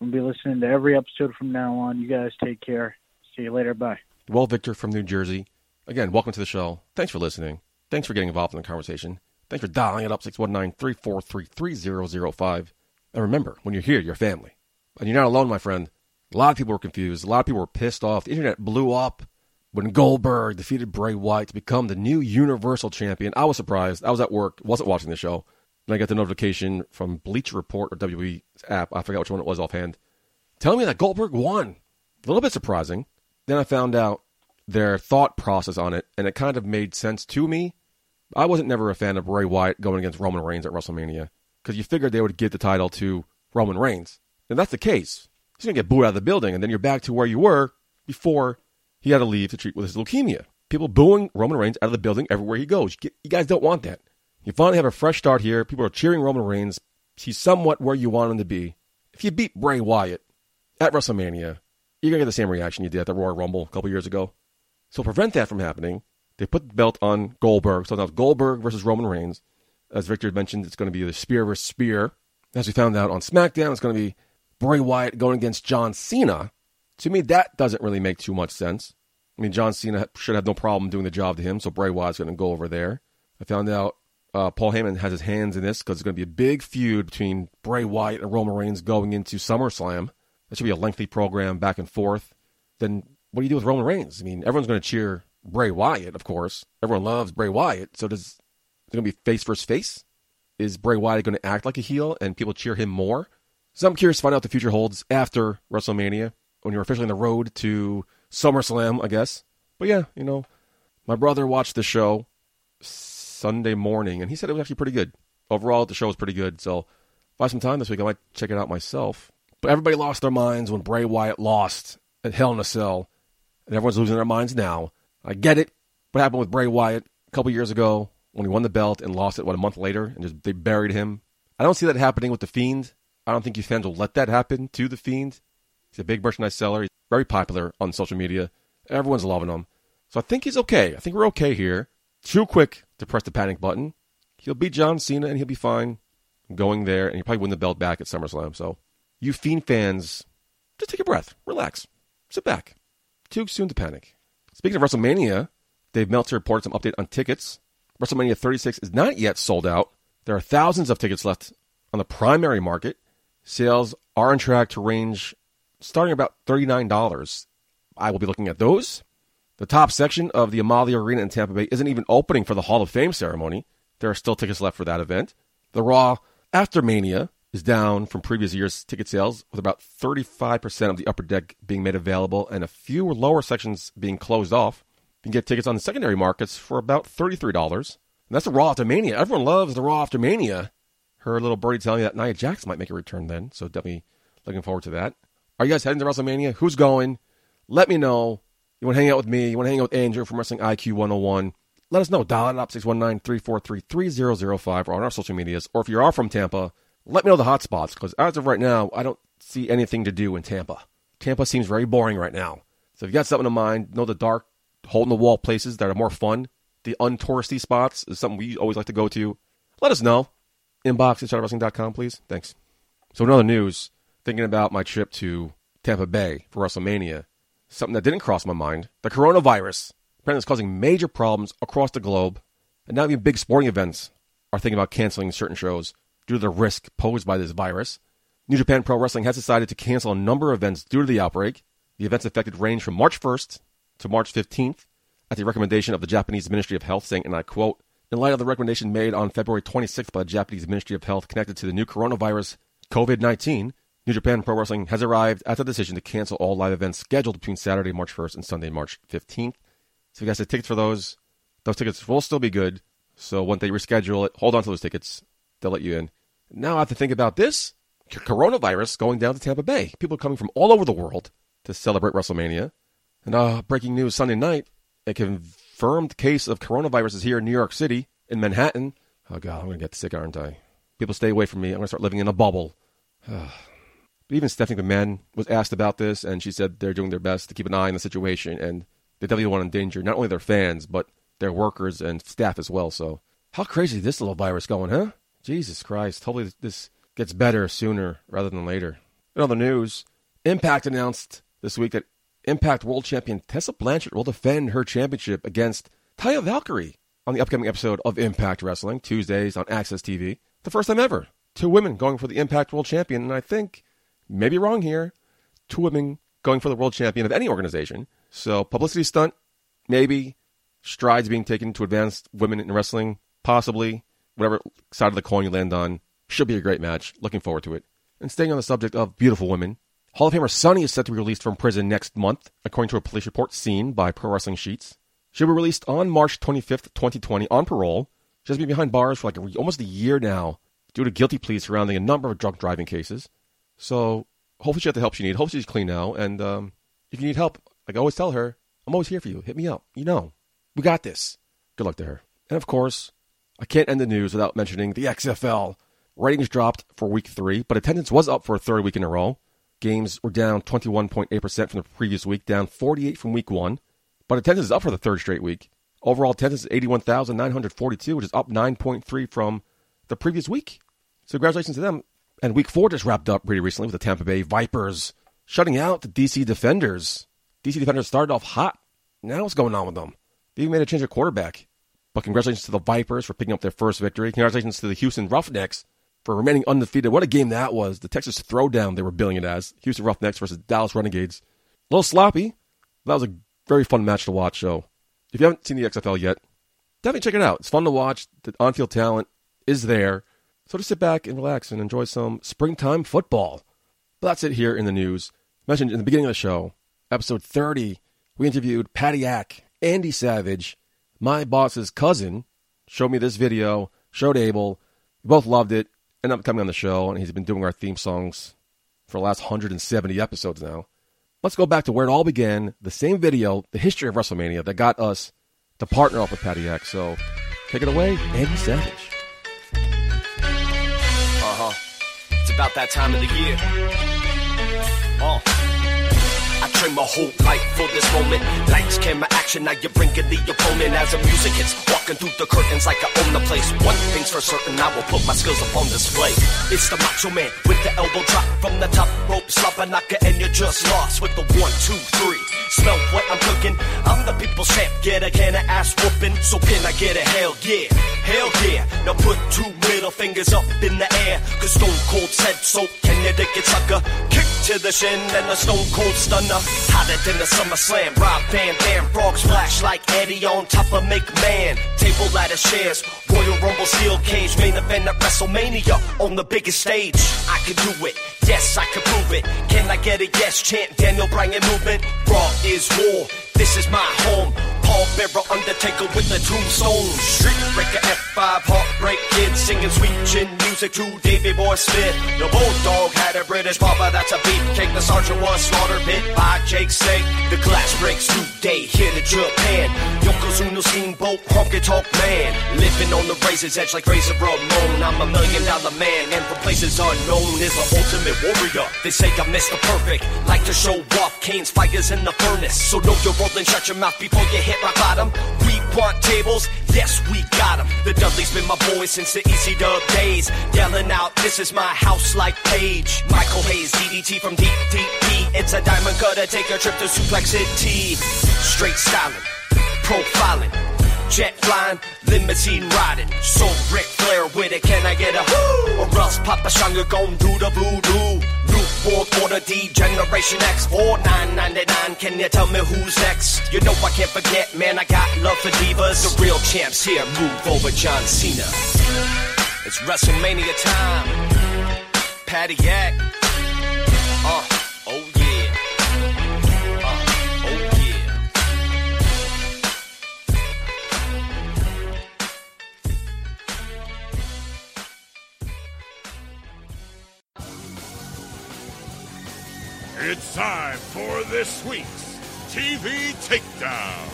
I'm to be listening to every episode from now on. You guys take care. See you later. Bye. Well, Victor from New Jersey, again, welcome to the show. Thanks for listening. Thanks for getting involved in the conversation. Thanks for dialing it up 619 343 3005. And remember, when you're here, you're family. And you're not alone, my friend. A lot of people were confused. A lot of people were pissed off. The internet blew up when Goldberg defeated Bray Wyatt to become the new Universal Champion. I was surprised. I was at work, wasn't watching the show. And I got the notification from Bleacher Report or WWE app. I forgot which one it was offhand. Telling me that Goldberg won. A little bit surprising. Then I found out their thought process on it, and it kind of made sense to me. I wasn't never a fan of Bray Wyatt going against Roman Reigns at WrestleMania because you figured they would give the title to Roman Reigns. And that's the case. He's going to get booed out of the building, and then you're back to where you were before he had to leave to treat with his leukemia. People booing Roman Reigns out of the building everywhere he goes. You guys don't want that. You finally have a fresh start here. People are cheering Roman Reigns. He's somewhat where you want him to be. If you beat Bray Wyatt at WrestleMania, you're going to get the same reaction you did at the Royal Rumble a couple years ago. So prevent that from happening. They put the belt on Goldberg. So now it's Goldberg versus Roman Reigns. As Victor mentioned, it's going to be the spear versus spear. As we found out on SmackDown, it's going to be Bray Wyatt going against John Cena. To me, that doesn't really make too much sense. I mean, John Cena should have no problem doing the job to him, so Bray Wyatt's going to go over there. I found out uh, Paul Heyman has his hands in this because it's going to be a big feud between Bray Wyatt and Roman Reigns going into SummerSlam. That should be a lengthy program back and forth. Then what do you do with Roman Reigns? I mean, everyone's going to cheer Bray Wyatt, of course. Everyone loves Bray Wyatt. So does it going to be face versus face? Is Bray Wyatt going to act like a heel and people cheer him more? So I'm curious to find out what the future holds after WrestleMania when you're officially on the road to SummerSlam, I guess. But yeah, you know, my brother watched the show Sunday morning and he said it was actually pretty good. Overall, the show was pretty good. So if I have some time this week, I might check it out myself. But everybody lost their minds when Bray Wyatt lost at Hell in a Cell. And everyone's losing their minds now. I get it. What happened with Bray Wyatt a couple years ago when he won the belt and lost it, what, a month later, and just they buried him? I don't see that happening with The Fiend. I don't think you fans will let that happen to The Fiend. He's a big merchandise seller. He's very popular on social media. Everyone's loving him. So I think he's okay. I think we're okay here. Too quick to press the panic button. He'll beat John Cena and he'll be fine going there, and he'll probably win the belt back at SummerSlam. So, you Fiend fans, just take a breath, relax, sit back. Too soon to panic. Speaking of WrestleMania, Dave Meltzer reported some update on tickets. WrestleMania 36 is not yet sold out. There are thousands of tickets left on the primary market. Sales are on track to range starting about $39. I will be looking at those. The top section of the Amalie Arena in Tampa Bay isn't even opening for the Hall of Fame ceremony. There are still tickets left for that event. The Raw after Mania is down from previous year's ticket sales, with about 35% of the upper deck being made available and a few lower sections being closed off. You can get tickets on the secondary markets for about $33. And that's the Raw after Mania. Everyone loves the Raw after Mania. Her little birdie telling me that Nia Jax might make a return then, so definitely looking forward to that. Are you guys heading to WrestleMania? Who's going? Let me know. You want to hang out with me? You want to hang out with Andrew from Wrestling IQ 101? Let us know. Dial it up 619 343 3005 or on our social medias. Or if you are from Tampa, let me know the hot spots because as of right now, I don't see anything to do in Tampa. Tampa seems very boring right now. So if you got something in mind, know the dark, hole in the wall places that are more fun, the untouristy spots is something we always like to go to. Let us know. Inbox at shotofwrestling.com, please. Thanks. So, in other news, thinking about my trip to Tampa Bay for WrestleMania, something that didn't cross my mind the coronavirus. Apparently, it's causing major problems across the globe, and now even big sporting events are thinking about canceling certain shows due to the risk posed by this virus. New Japan Pro Wrestling has decided to cancel a number of events due to the outbreak. The events affected range from March 1st to March 15th at the recommendation of the Japanese Ministry of Health, saying, and I quote, in light of the recommendation made on February 26th by the Japanese Ministry of Health connected to the new coronavirus COVID 19, New Japan Pro Wrestling has arrived at the decision to cancel all live events scheduled between Saturday, March 1st and Sunday, March 15th. So, if you guys have tickets for those, those tickets will still be good. So, once they reschedule it, hold on to those tickets. They'll let you in. Now I have to think about this. coronavirus going down to Tampa Bay. People coming from all over the world to celebrate WrestleMania. And uh, breaking news Sunday night: a confirmed case of coronavirus is here in New York City, in Manhattan. Oh God, I'm gonna get sick, aren't I? People stay away from me. I'm gonna start living in a bubble. But even Stephanie McMahon was asked about this, and she said they're doing their best to keep an eye on the situation, and they definitely want to endanger not only their fans, but their workers and staff as well. So, how crazy is this little virus going, huh? Jesus Christ. Hopefully, this gets better sooner rather than later. In other news, Impact announced this week that Impact World Champion Tessa Blanchard will defend her championship against Taya Valkyrie on the upcoming episode of Impact Wrestling, Tuesdays on AXS TV. The first time ever. Two women going for the Impact World Champion, and I think, maybe wrong here, two women going for the World Champion of any organization. So, publicity stunt, maybe. Strides being taken to advance women in wrestling, possibly. Whatever side of the coin you land on. Should be a great match. Looking forward to it. And staying on the subject of beautiful women, Hall of Famer Sunny is set to be released from prison next month, according to a police report seen by Pro Wrestling Sheets. She'll be released on March 25th, 2020, on parole. She has been behind bars for like almost a year now due to guilty pleas surrounding a number of drunk driving cases. So hopefully she has the help she needs. Hopefully she's clean now. And um, if you need help, like I always tell her, I'm always here for you. Hit me up. You know, we got this. Good luck to her. And of course, I can't end the news without mentioning the XFL. Ratings dropped for week three, but attendance was up for a third week in a row. Games were down 21.8% from the previous week, down 48 from week one, but attendance is up for the third straight week. Overall attendance is 81,942, which is up 9.3 from the previous week. So congratulations to them. And week four just wrapped up pretty recently with the Tampa Bay Vipers shutting out the DC Defenders. DC Defenders started off hot. Now what's going on with them? They even made a change of quarterback. But congratulations to the Vipers for picking up their first victory. Congratulations to the Houston Roughnecks for remaining undefeated. What a game that was. The Texas throwdown they were billing it as. Houston Roughnecks versus Dallas Renegades. A little sloppy. But that was a very fun match to watch. So if you haven't seen the XFL yet, definitely check it out. It's fun to watch. The on field talent is there. So just sit back and relax and enjoy some springtime football. But that's it here in the news. Mentioned in the beginning of the show, episode 30, we interviewed Patty Ack, Andy Savage, my boss's cousin, showed me this video, showed Abel. We both loved it. Ended up coming on the show, and he's been doing our theme songs for the last 170 episodes now. Let's go back to where it all began, the same video, the history of WrestleMania that got us to partner up with Patty Ack. So take it away, Andy Savage. Uh huh. It's about that time of the year. Train my whole life for this moment. Lights, camera, action. Now you're bringing the opponent as the music hits. Walking through the curtains like I own the place. One thing's for certain, I will put my skills up on display. It's the macho man with the elbow drop from the top rope. Slap a knocker and you're just lost with the one, two, three. Smell what I'm cooking. I'm the people's champ. Get a can of ass whooping. So can I get a hell yeah? Hell yeah. Now put two middle fingers up in the air. Cause Stone Cold said so. Can you dig it, sucker? Kick to the shin and a Stone Cold stunner. Hotter than the Summer Slam. Rob Van Dam. Frog splash like Eddie on top of McMahon. Table ladder shares. Royal Rumble steel cage. Main event at WrestleMania on the biggest stage. I can do it. Yes, I can prove it. Can I get a yes chant? Daniel Bryan movement. Raw is war. This is my home. Paul Bearer, Undertaker with the tombstone. Street Breaker F5, Heartbreak Kid, singing sweet chin music to Davey Boy Smith. The Bulldog had a British barber, that's a beefcake. The Sergeant was slaughtered, bit by Jake Snake. The glass breaks today, here to Japan. Yokozuna Steamboat, honky talk man. Living on the razor's edge like Razor Ramon. I'm a million dollar man, and from places unknown is the ultimate warrior. They say I'm Mr. Perfect, like to show off Kane's fires in the furnace. So know your role and shut your mouth before you hit rock bottom. We want tables, yes, we got them. The Dudley's been my boy since the EC Dub days. Yelling out, this is my house like Page. Michael Hayes, DDT from Deep Deep P. It's a diamond cutter, take a trip to Suplex City. Straight styling, profiling. Jet flying, limousine riding. So Ric Flair with it, can I get a whoo? Or else Papa Shango gon' do the voodoo. Fourth quarter D, Generation X, 4999. Can you tell me who's next? You know I can't forget, man, I got love for divas. The real champs here, move over John Cena. It's WrestleMania time. Patty Yak. Uh, It's time for this week's TV Takedown.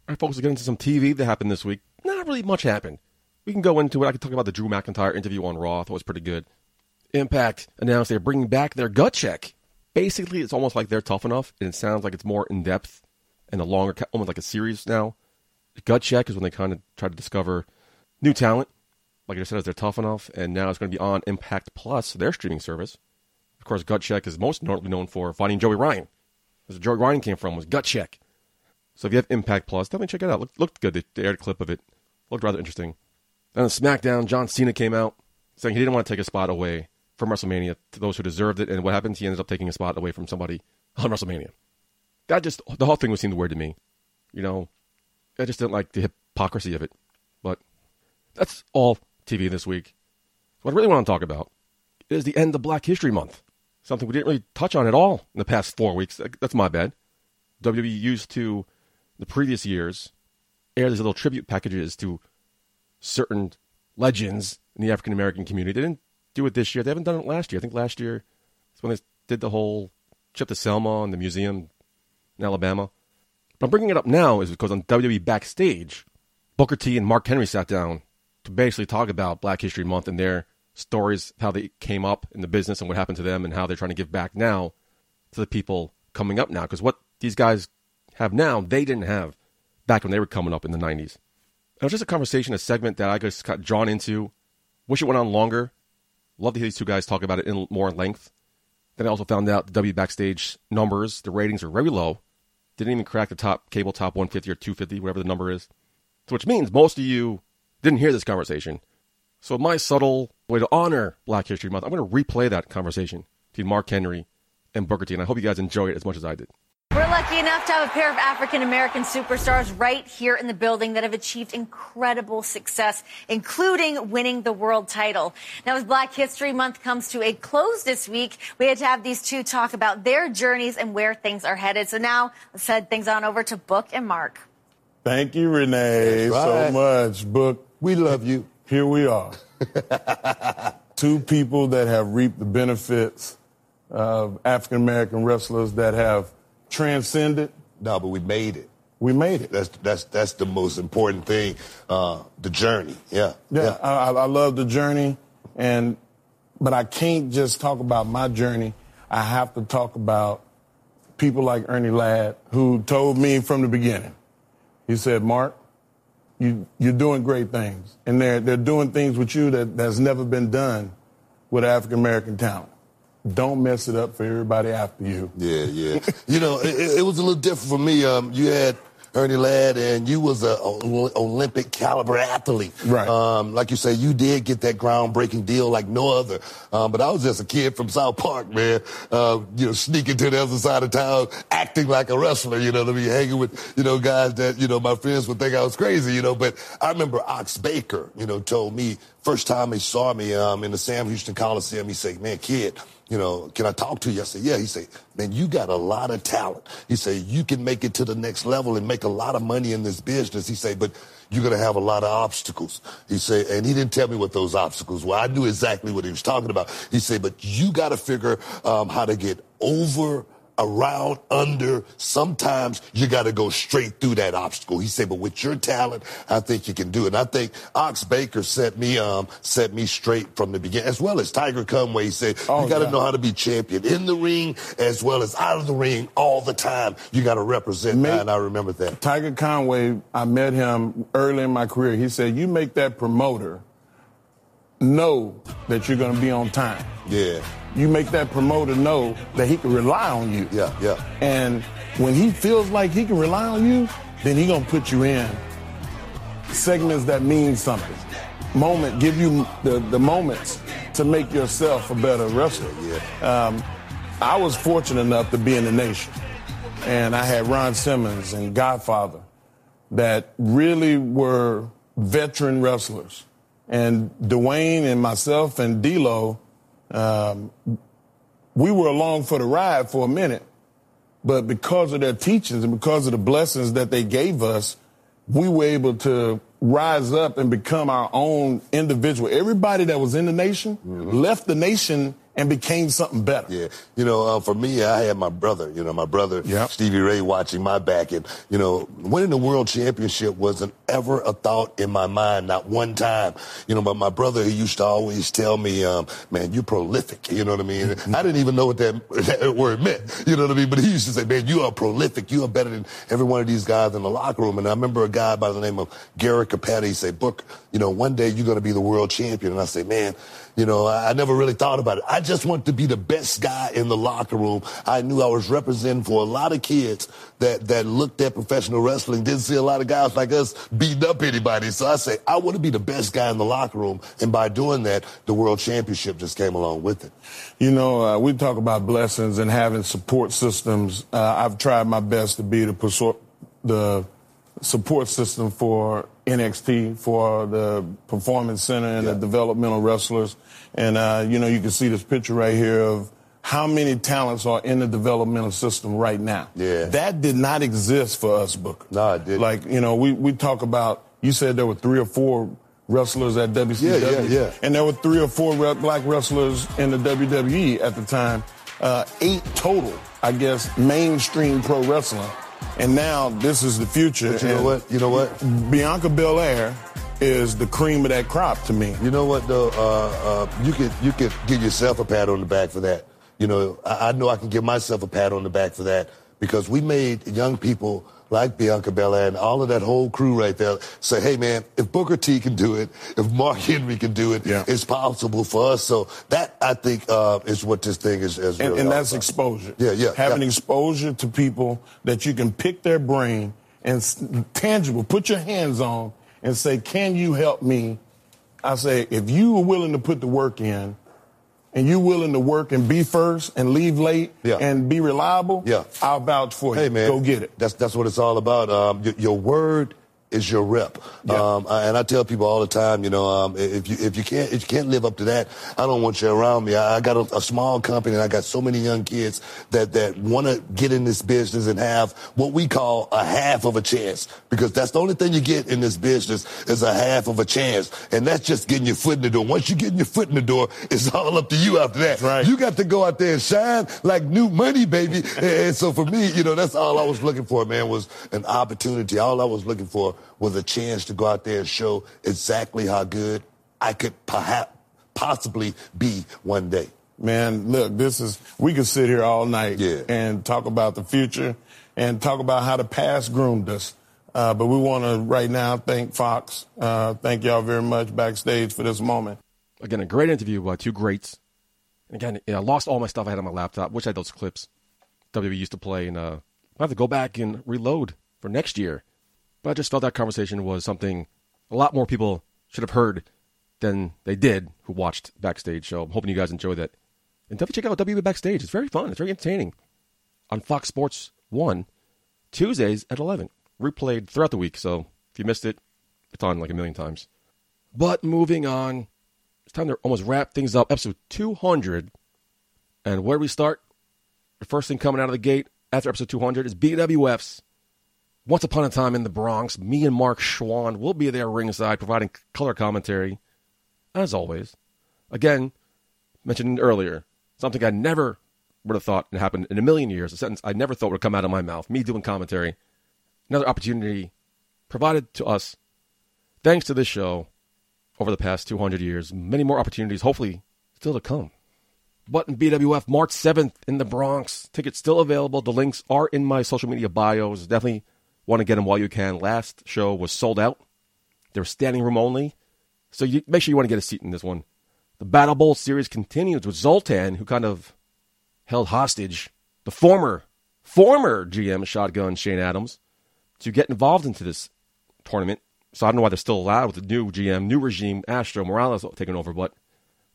All right, folks, let's get into some TV that happened this week. Not really much happened. We can go into it. I can talk about the Drew McIntyre interview on Raw. It was pretty good. Impact announced they're bringing back their gut check. Basically, it's almost like they're tough enough, and it sounds like it's more in depth and a longer, almost like a series now. Gut check is when they kind of try to discover new talent. Like I said, they're tough enough, and now it's going to be on Impact Plus, their streaming service. Of course, Gut Check is most notably known for finding Joey Ryan. Where Joey Ryan came from was Gut Check. So if you have Impact Plus, definitely check it out. Looked, looked good. They, aired a clip of it. Looked rather interesting. Then on SmackDown, John Cena came out saying he didn't want to take a spot away from WrestleMania to those who deserved it. And what happened? He ended up taking a spot away from somebody on WrestleMania. That just the whole thing was seemed weird to me. You know, I just didn't like the hypocrisy of it. But that's all TV this week. What I really want to talk about is the end of Black History Month. Something we didn't really touch on at all in the past four weeks. That's my bad. WWE used to, the previous years, air these little tribute packages to certain legends in the African American community. They didn't do it this year. They haven't done it last year. I think last year is when they did the whole trip to Selma and the museum in Alabama. But I'm bringing it up now is because on WWE Backstage, Booker T and Mark Henry sat down to basically talk about Black History Month and their stories, how they came up in the business and what happened to them, and how they're trying to give back now to the people coming up now. Because what these guys have now, they didn't have back when they were coming up in the 90s. It was just a conversation, a segment that I just got drawn into. Wish it went on longer. Love to hear these two guys talk about it in more length. Then I also found out the W Backstage numbers, the ratings are very low. Didn't even crack the top cable top 150 or 250, whatever the number is. So which means most of you didn't hear this conversation. So my subtle way to honor Black History Month, I'm going to replay that conversation between Mark Henry and Booker T, and I hope you guys enjoy it as much as I did. We're lucky enough to have a pair of African American superstars right here in the building that have achieved incredible success, including winning the world title. Now, as Black History Month comes to a close this week, we had to have these two talk about their journeys and where things are headed. So now let's head things on over to Book and Mark. Thank you, Renee, right. so much. Book, We love you. here we are. Two people that have reaped the benefits of African American wrestlers that have transcended. No, but we made it. We made it. That's that's that's the most important thing. Uh, the journey. Yeah. Yeah, I, I I love the journey, and but I can't just talk about my journey. I have to talk about people like Ernie Ladd, who told me from the beginning. He said, "Mark, you you're doing great things, and they're they're doing things with you that that's never been done with African American talent. Don't mess it up for everybody after you." Yeah, yeah. you know, it, it was a little different for me. Um, you had Ernie Ladd, and you was a, a Olympic caliber athlete. Right. Um, like you say, you did get that groundbreaking deal like no other. Um, but I was just a kid from South Park, man. Uh, you know, sneaking to the other side of town, acting like a wrestler. You know, I mean, hanging with you know guys that you know my friends would think I was crazy. You know, but I remember Ox Baker, you know, told me first time he saw me um, in the Sam Houston Coliseum. He said, "Man, kid." You know, can I talk to you? I said, yeah. He said, man, you got a lot of talent. He said, you can make it to the next level and make a lot of money in this business. He said, but you're going to have a lot of obstacles. He said, and he didn't tell me what those obstacles were. I knew exactly what he was talking about. He said, but you got to figure um, how to get over around, under. Sometimes you got to go straight through that obstacle. He said, but with your talent, I think you can do it. And I think Ox Baker set me, um, set me straight from the beginning, as well as Tiger Conway said, Oh, you got to yeah. know how to be champion in the ring as well as out of the ring all the time. You got to represent Make- that. And I remember that. Tiger Conway, I met him early in my career. He said, You make that promoter know that you're going to be on time. Yeah. You make that promoter know that he can rely on you. Yeah, yeah. And when he feels like he can rely on you, then he going to put you in segments that mean something. Moment, give you the, the moments to make yourself a better wrestler. Yeah. Um, I was fortunate enough to be in the nation, and I had Ron Simmons and Godfather that really were veteran wrestlers. And Dwayne and myself and D'Lo, um, we were along for the ride for a minute, but because of their teachings and because of the blessings that they gave us, we were able to rise up and become our own individual. Everybody that was in the nation left the nation and became something better. Yeah, you know, uh, for me, I had my brother. You know, my brother Stevie Ray watching my back, and you know, winning the world championship wasn't ever a thought in my mind, not one time. You know, but my brother, he used to always tell me, um, "Man, you're prolific." You know what I mean? I didn't even know what that, that word meant. You know what I mean? But he used to say, "Man, you are prolific. You are better than every one of these guys in the locker room." And I remember a guy by the name of Garrett Cappetta. He said, "Book, you know, one day you're going to be the world champion." And I say, "Man." You know, I, never really thought about it. I just wanted to be the best guy in the locker room. I knew I was representing for a lot of kids that, that looked at professional wrestling, didn't see a lot of guys like us beating up anybody. So I say, I want to be the best guy in the locker room. And by doing that, the world championship just came along with it. You know, uh, we talk about blessings and having support systems. Uh, I've tried my best to be the, the support system for NXT, for the Performance Center and the developmental wrestlers. And, uh, you know, you can see this picture right here of how many talents are in the developmental system right now. Yeah. That did not exist for us, Booker. No, it didn't. Like, you know, we, we talk about, you said there were three or four wrestlers at WCW. Yeah, yeah, yeah. And there were three or four re- black wrestlers in the WWE at the time. Uh, eight total, I guess, mainstream pro wrestling. And now this is the future. But you know what? You know what? Bianca Belair is the cream of that crop to me. You know what though? Uh, uh, you could you could give yourself a pat on the back for that. You know, I, I know I can give myself a pat on the back for that because we made young people like Bianca Belair and all of that whole crew right there say, hey man, if Booker T can do it, if Mark Henry can do it, it's possible for us. So that I think uh, is what this thing is. is and, really and all that's about. exposure. Yeah, yeah, Having yeah. exposure to people that you can pick their brain and tangible, put your hands on and say, can you help me? I say, if you are willing to put the work in and you're willing to work and be first and leave late and be reliable, Yeah. I'll vouch for you. Hey man, Go get it. That's that's what it's all about. Um, your, your word is your rep. Um, I- and I tell people all the time, you know, um, if you if you can't if you can't live up to that, I don't want you around me. I, I got a, a small company and I got so many young kids that that want to get in this business and have what we call a half of a chance because that's the only thing you get in this business is a half of a chance, and that's just getting your foot in the door. Once you get your foot in the door, it's all up to you after that. Right. You got to go out there and shine like new money, baby. and, and so for me, you know, that's all I was looking for, man, was an opportunity. All I was looking for was a chance to go out there and show exactly how good I could perhaps possibly be one day. Man, look, this is, we could sit here all night and talk about the future and talk about how the past groomed us. Uh, but we want to right now thank Fox. Uh, thank y'all very much backstage for this moment. Again, a great interview by two greats. And again, you know, I lost all my stuff I had on my laptop. Wish I had those clips WWE used to play, and uh, I have to go back and reload for next year. But I just felt that conversation was something a lot more people should have heard than they did who watched backstage. So I'm hoping you guys enjoyed that. And definitely check out WWE Backstage. It's very fun. It's very entertaining. On Fox Sports One, Tuesdays at 11. Replayed throughout the week. So if you missed it, it's on like a million times. But moving on, it's time to almost wrap things up. Episode 200. And where we start? The first thing coming out of the gate after episode 200 is BWF's Once Upon a Time in the Bronx. Me and Mark Schwann will be there ringside providing color commentary, as always. Again, mentioned earlier, something I never would have thought happened in a million years, a sentence I never thought would come out of my mouth, me doing commentary. Another opportunity provided to us thanks to this show over the past 200 years. Many more opportunities, hopefully, still to come. Button BWF March 7th in the Bronx. Tickets still available. The links are in my social media bios. Definitely want to get them while you can. Last show was sold out. They're standing room only. So you, make sure you want to get a seat in this one. The Battle Bowl series continues with Zoltan, who kind of held hostage the former, former GM Shotgun Shane Adams to get involved into this tournament. So I don't know why they're still allowed with the new GM, new regime, Astro Morales taking over, but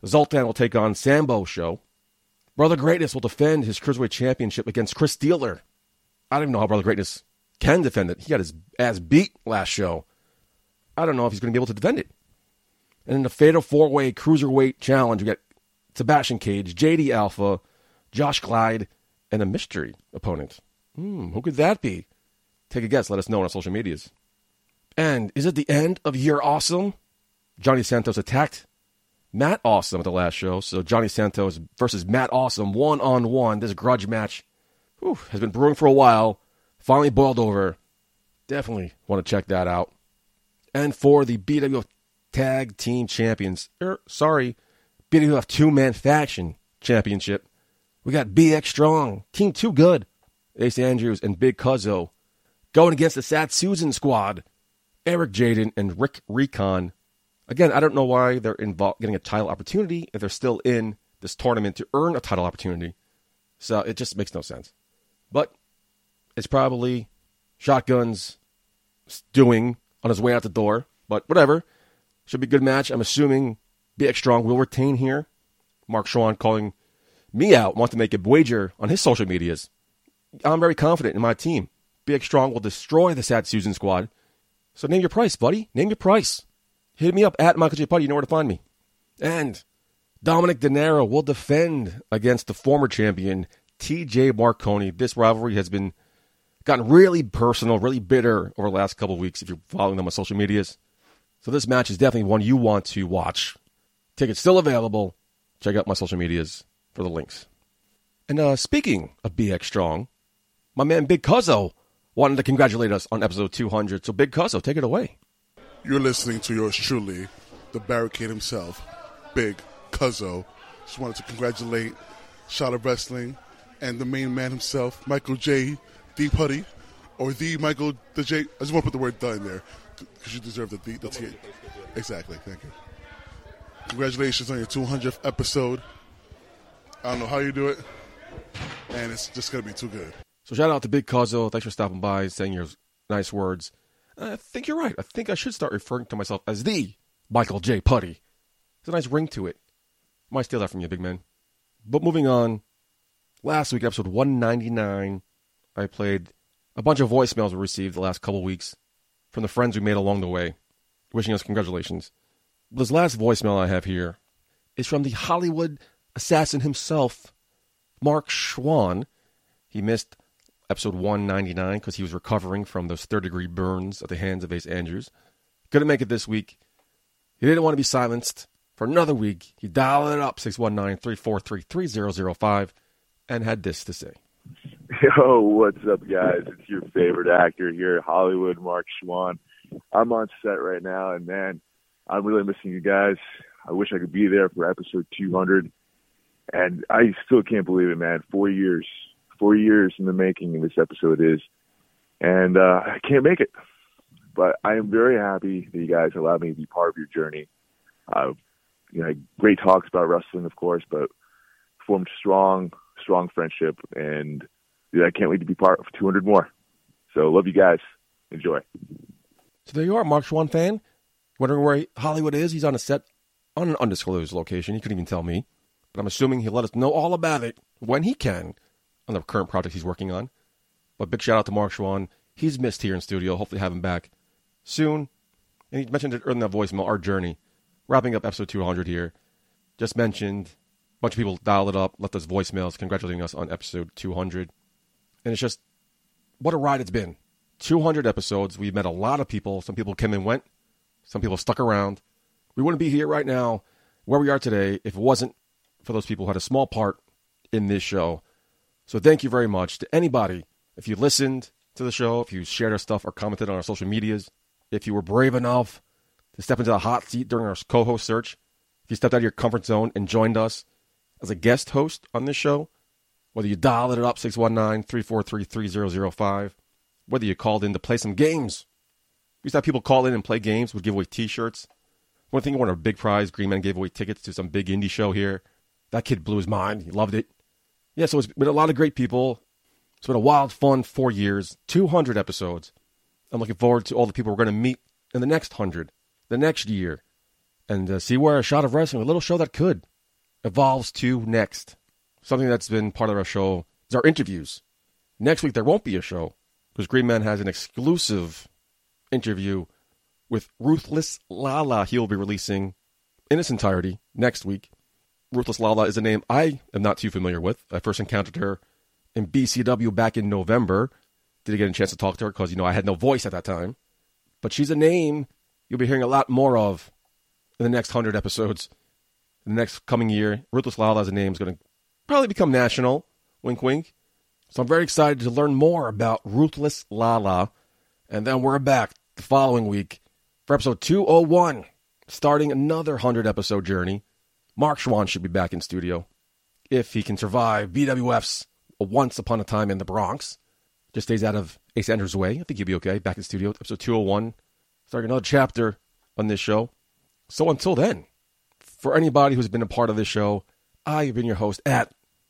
Zoltan will take on Sambo Show. Brother Greatness will defend his Cruiserweight Championship against Chris Steeler. I don't even know how Brother Greatness can defend it. He got his ass beat last show. I don't know if he's going to be able to defend it. And in the Fatal Four Way Cruiserweight Challenge, we got Sebastian Cage, JD Alpha, Josh Clyde, and a mystery opponent. Hmm, who could that be? Take a guess. Let us know on our social medias. And is it the end of Year Awesome? Johnny Santos attacked Matt Awesome at the last show. So Johnny Santos versus Matt Awesome one on one. This grudge match whew, has been brewing for a while. Finally boiled over. Definitely want to check that out. And for the BWF Tag Team Champions, er, sorry, BWF Two Man Faction Championship, we got BX Strong, Team Too Good, Ace Andrews and Big Cuzzo going against the Sad Susan squad, Eric Jaden and Rick Recon. Again, I don't know why they're getting a title opportunity if they're still in this tournament to earn a title opportunity. So it just makes no sense. But it's probably Shotgun's doing on his way out the door. But whatever. Should be a good match. I'm assuming BX Strong will retain here. Mark Schwann calling me out, want to make a wager on his social medias. I'm very confident in my team. BX Strong will destroy the Sad Susan squad. So name your price, buddy. Name your price. Hit me up at Michael J. Putty. You know where to find me. And Dominic De Niro will defend against the former champion TJ Marconi. This rivalry has been gotten really personal, really bitter over the last couple weeks if you're following them on social medias. So this match is definitely one you want to watch. Tickets still available. Check out my social medias for the links. And uh, speaking of BX Strong, my man Big Cuzzo wanted to congratulate us on episode 200. So Big Cuzzo, take it away. You're listening to yours truly, the barricade himself, Big Cuzzo. Just wanted to congratulate of Wrestling and the main man himself, Michael J. D. Putty, or the Michael the J. I just want to put the word "the" in there because you deserve the D. The T. Exactly. Thank you. Congratulations on your 200th episode. I don't know how you do it, and it's just gonna be too good. So shout out to Big Cuzzo. Thanks for stopping by, saying your nice words. I think you're right. I think I should start referring to myself as the Michael J. Putty. It's a nice ring to it. Might steal that from you, big man. But moving on, last week, episode 199, I played a bunch of voicemails we received the last couple weeks from the friends we made along the way, wishing us congratulations. This last voicemail I have here is from the Hollywood assassin himself, Mark Schwann. He missed episode 199 because he was recovering from those third degree burns at the hands of Ace Andrews. Couldn't make it this week. He didn't want to be silenced for another week. He dialed it up 619 343 3005 and had this to say. Yo, what's up, guys? It's your favorite actor here, Hollywood, Mark Schwann. I'm on set right now, and man, I'm really missing you guys. I wish I could be there for episode 200, and I still can't believe it, man. Four years, four years in the making, and this episode is, and uh, I can't make it. But I am very happy that you guys allowed me to be part of your journey. Uh, you know, great talks about wrestling, of course, but formed strong, strong friendship, and dude, I can't wait to be part of 200 more. So love you guys. Enjoy. So there you are, Mark Schwann fan. Wondering where Hollywood is? He's on a set on an undisclosed location. He couldn't even tell me. But I'm assuming he'll let us know all about it when he can on the current project he's working on. But big shout out to Mark Schwann. He's missed here in studio. Hopefully have him back soon. And he mentioned it earlier in that voicemail, our journey. Wrapping up episode 200 here. Just mentioned a bunch of people dialed it up, left us voicemails congratulating us on episode 200. And it's just, what a ride it's been. 200 episodes. We've met a lot of people. Some people came and went. Some people stuck around. We wouldn't be here right now where we are today if it wasn't for those people who had a small part in this show. So thank you very much to anybody. If you listened to the show, if you shared our stuff or commented on our social medias, if you were brave enough to step into the hot seat during our co-host search, if you stepped out of your comfort zone and joined us as a guest host on this show, whether you dialed it up 619-343-3005, whether you called in to play some games. We used to have people call in and play games, would give away t-shirts. One thing, won a big prize. Green Man gave away tickets to some big indie show here. That kid blew his mind. He loved it. Yeah, so it's been a lot of great people. It's been a wild, fun four years, 200 episodes. I'm looking forward to all the people we're going to meet in the next 100, the next year, and uh, see where a shot of wrestling, a little show that could, evolves to next. Something that's been part of our show is our interviews. Next week, there won't be a show because Green Man has an exclusive interview with Ruthless Lala. He will be releasing in its entirety next week. Ruthless Lala is a name I am not too familiar with. I first encountered her in BCW back in November. Didn't get a chance to talk to her because, you know, I had no voice at that time. But she's a name you'll be hearing a lot more of in the next 100 episodes. In the next coming year. Ruthless Lala's a name is going to probably become national. Wink, wink. So I'm very excited to learn more about Ruthless Lala. And then we're back the following week for episode 201, starting another 100 episode journey. Mark Schwann should be back in studio if he can survive BWF's Once Upon a Time in the Bronx. Just stays out of Ace Andrews' way. I think he'll be okay. Back in studio, episode 201, starting another chapter on this show. So until then, for anybody who's been a part of this show, I've been your host at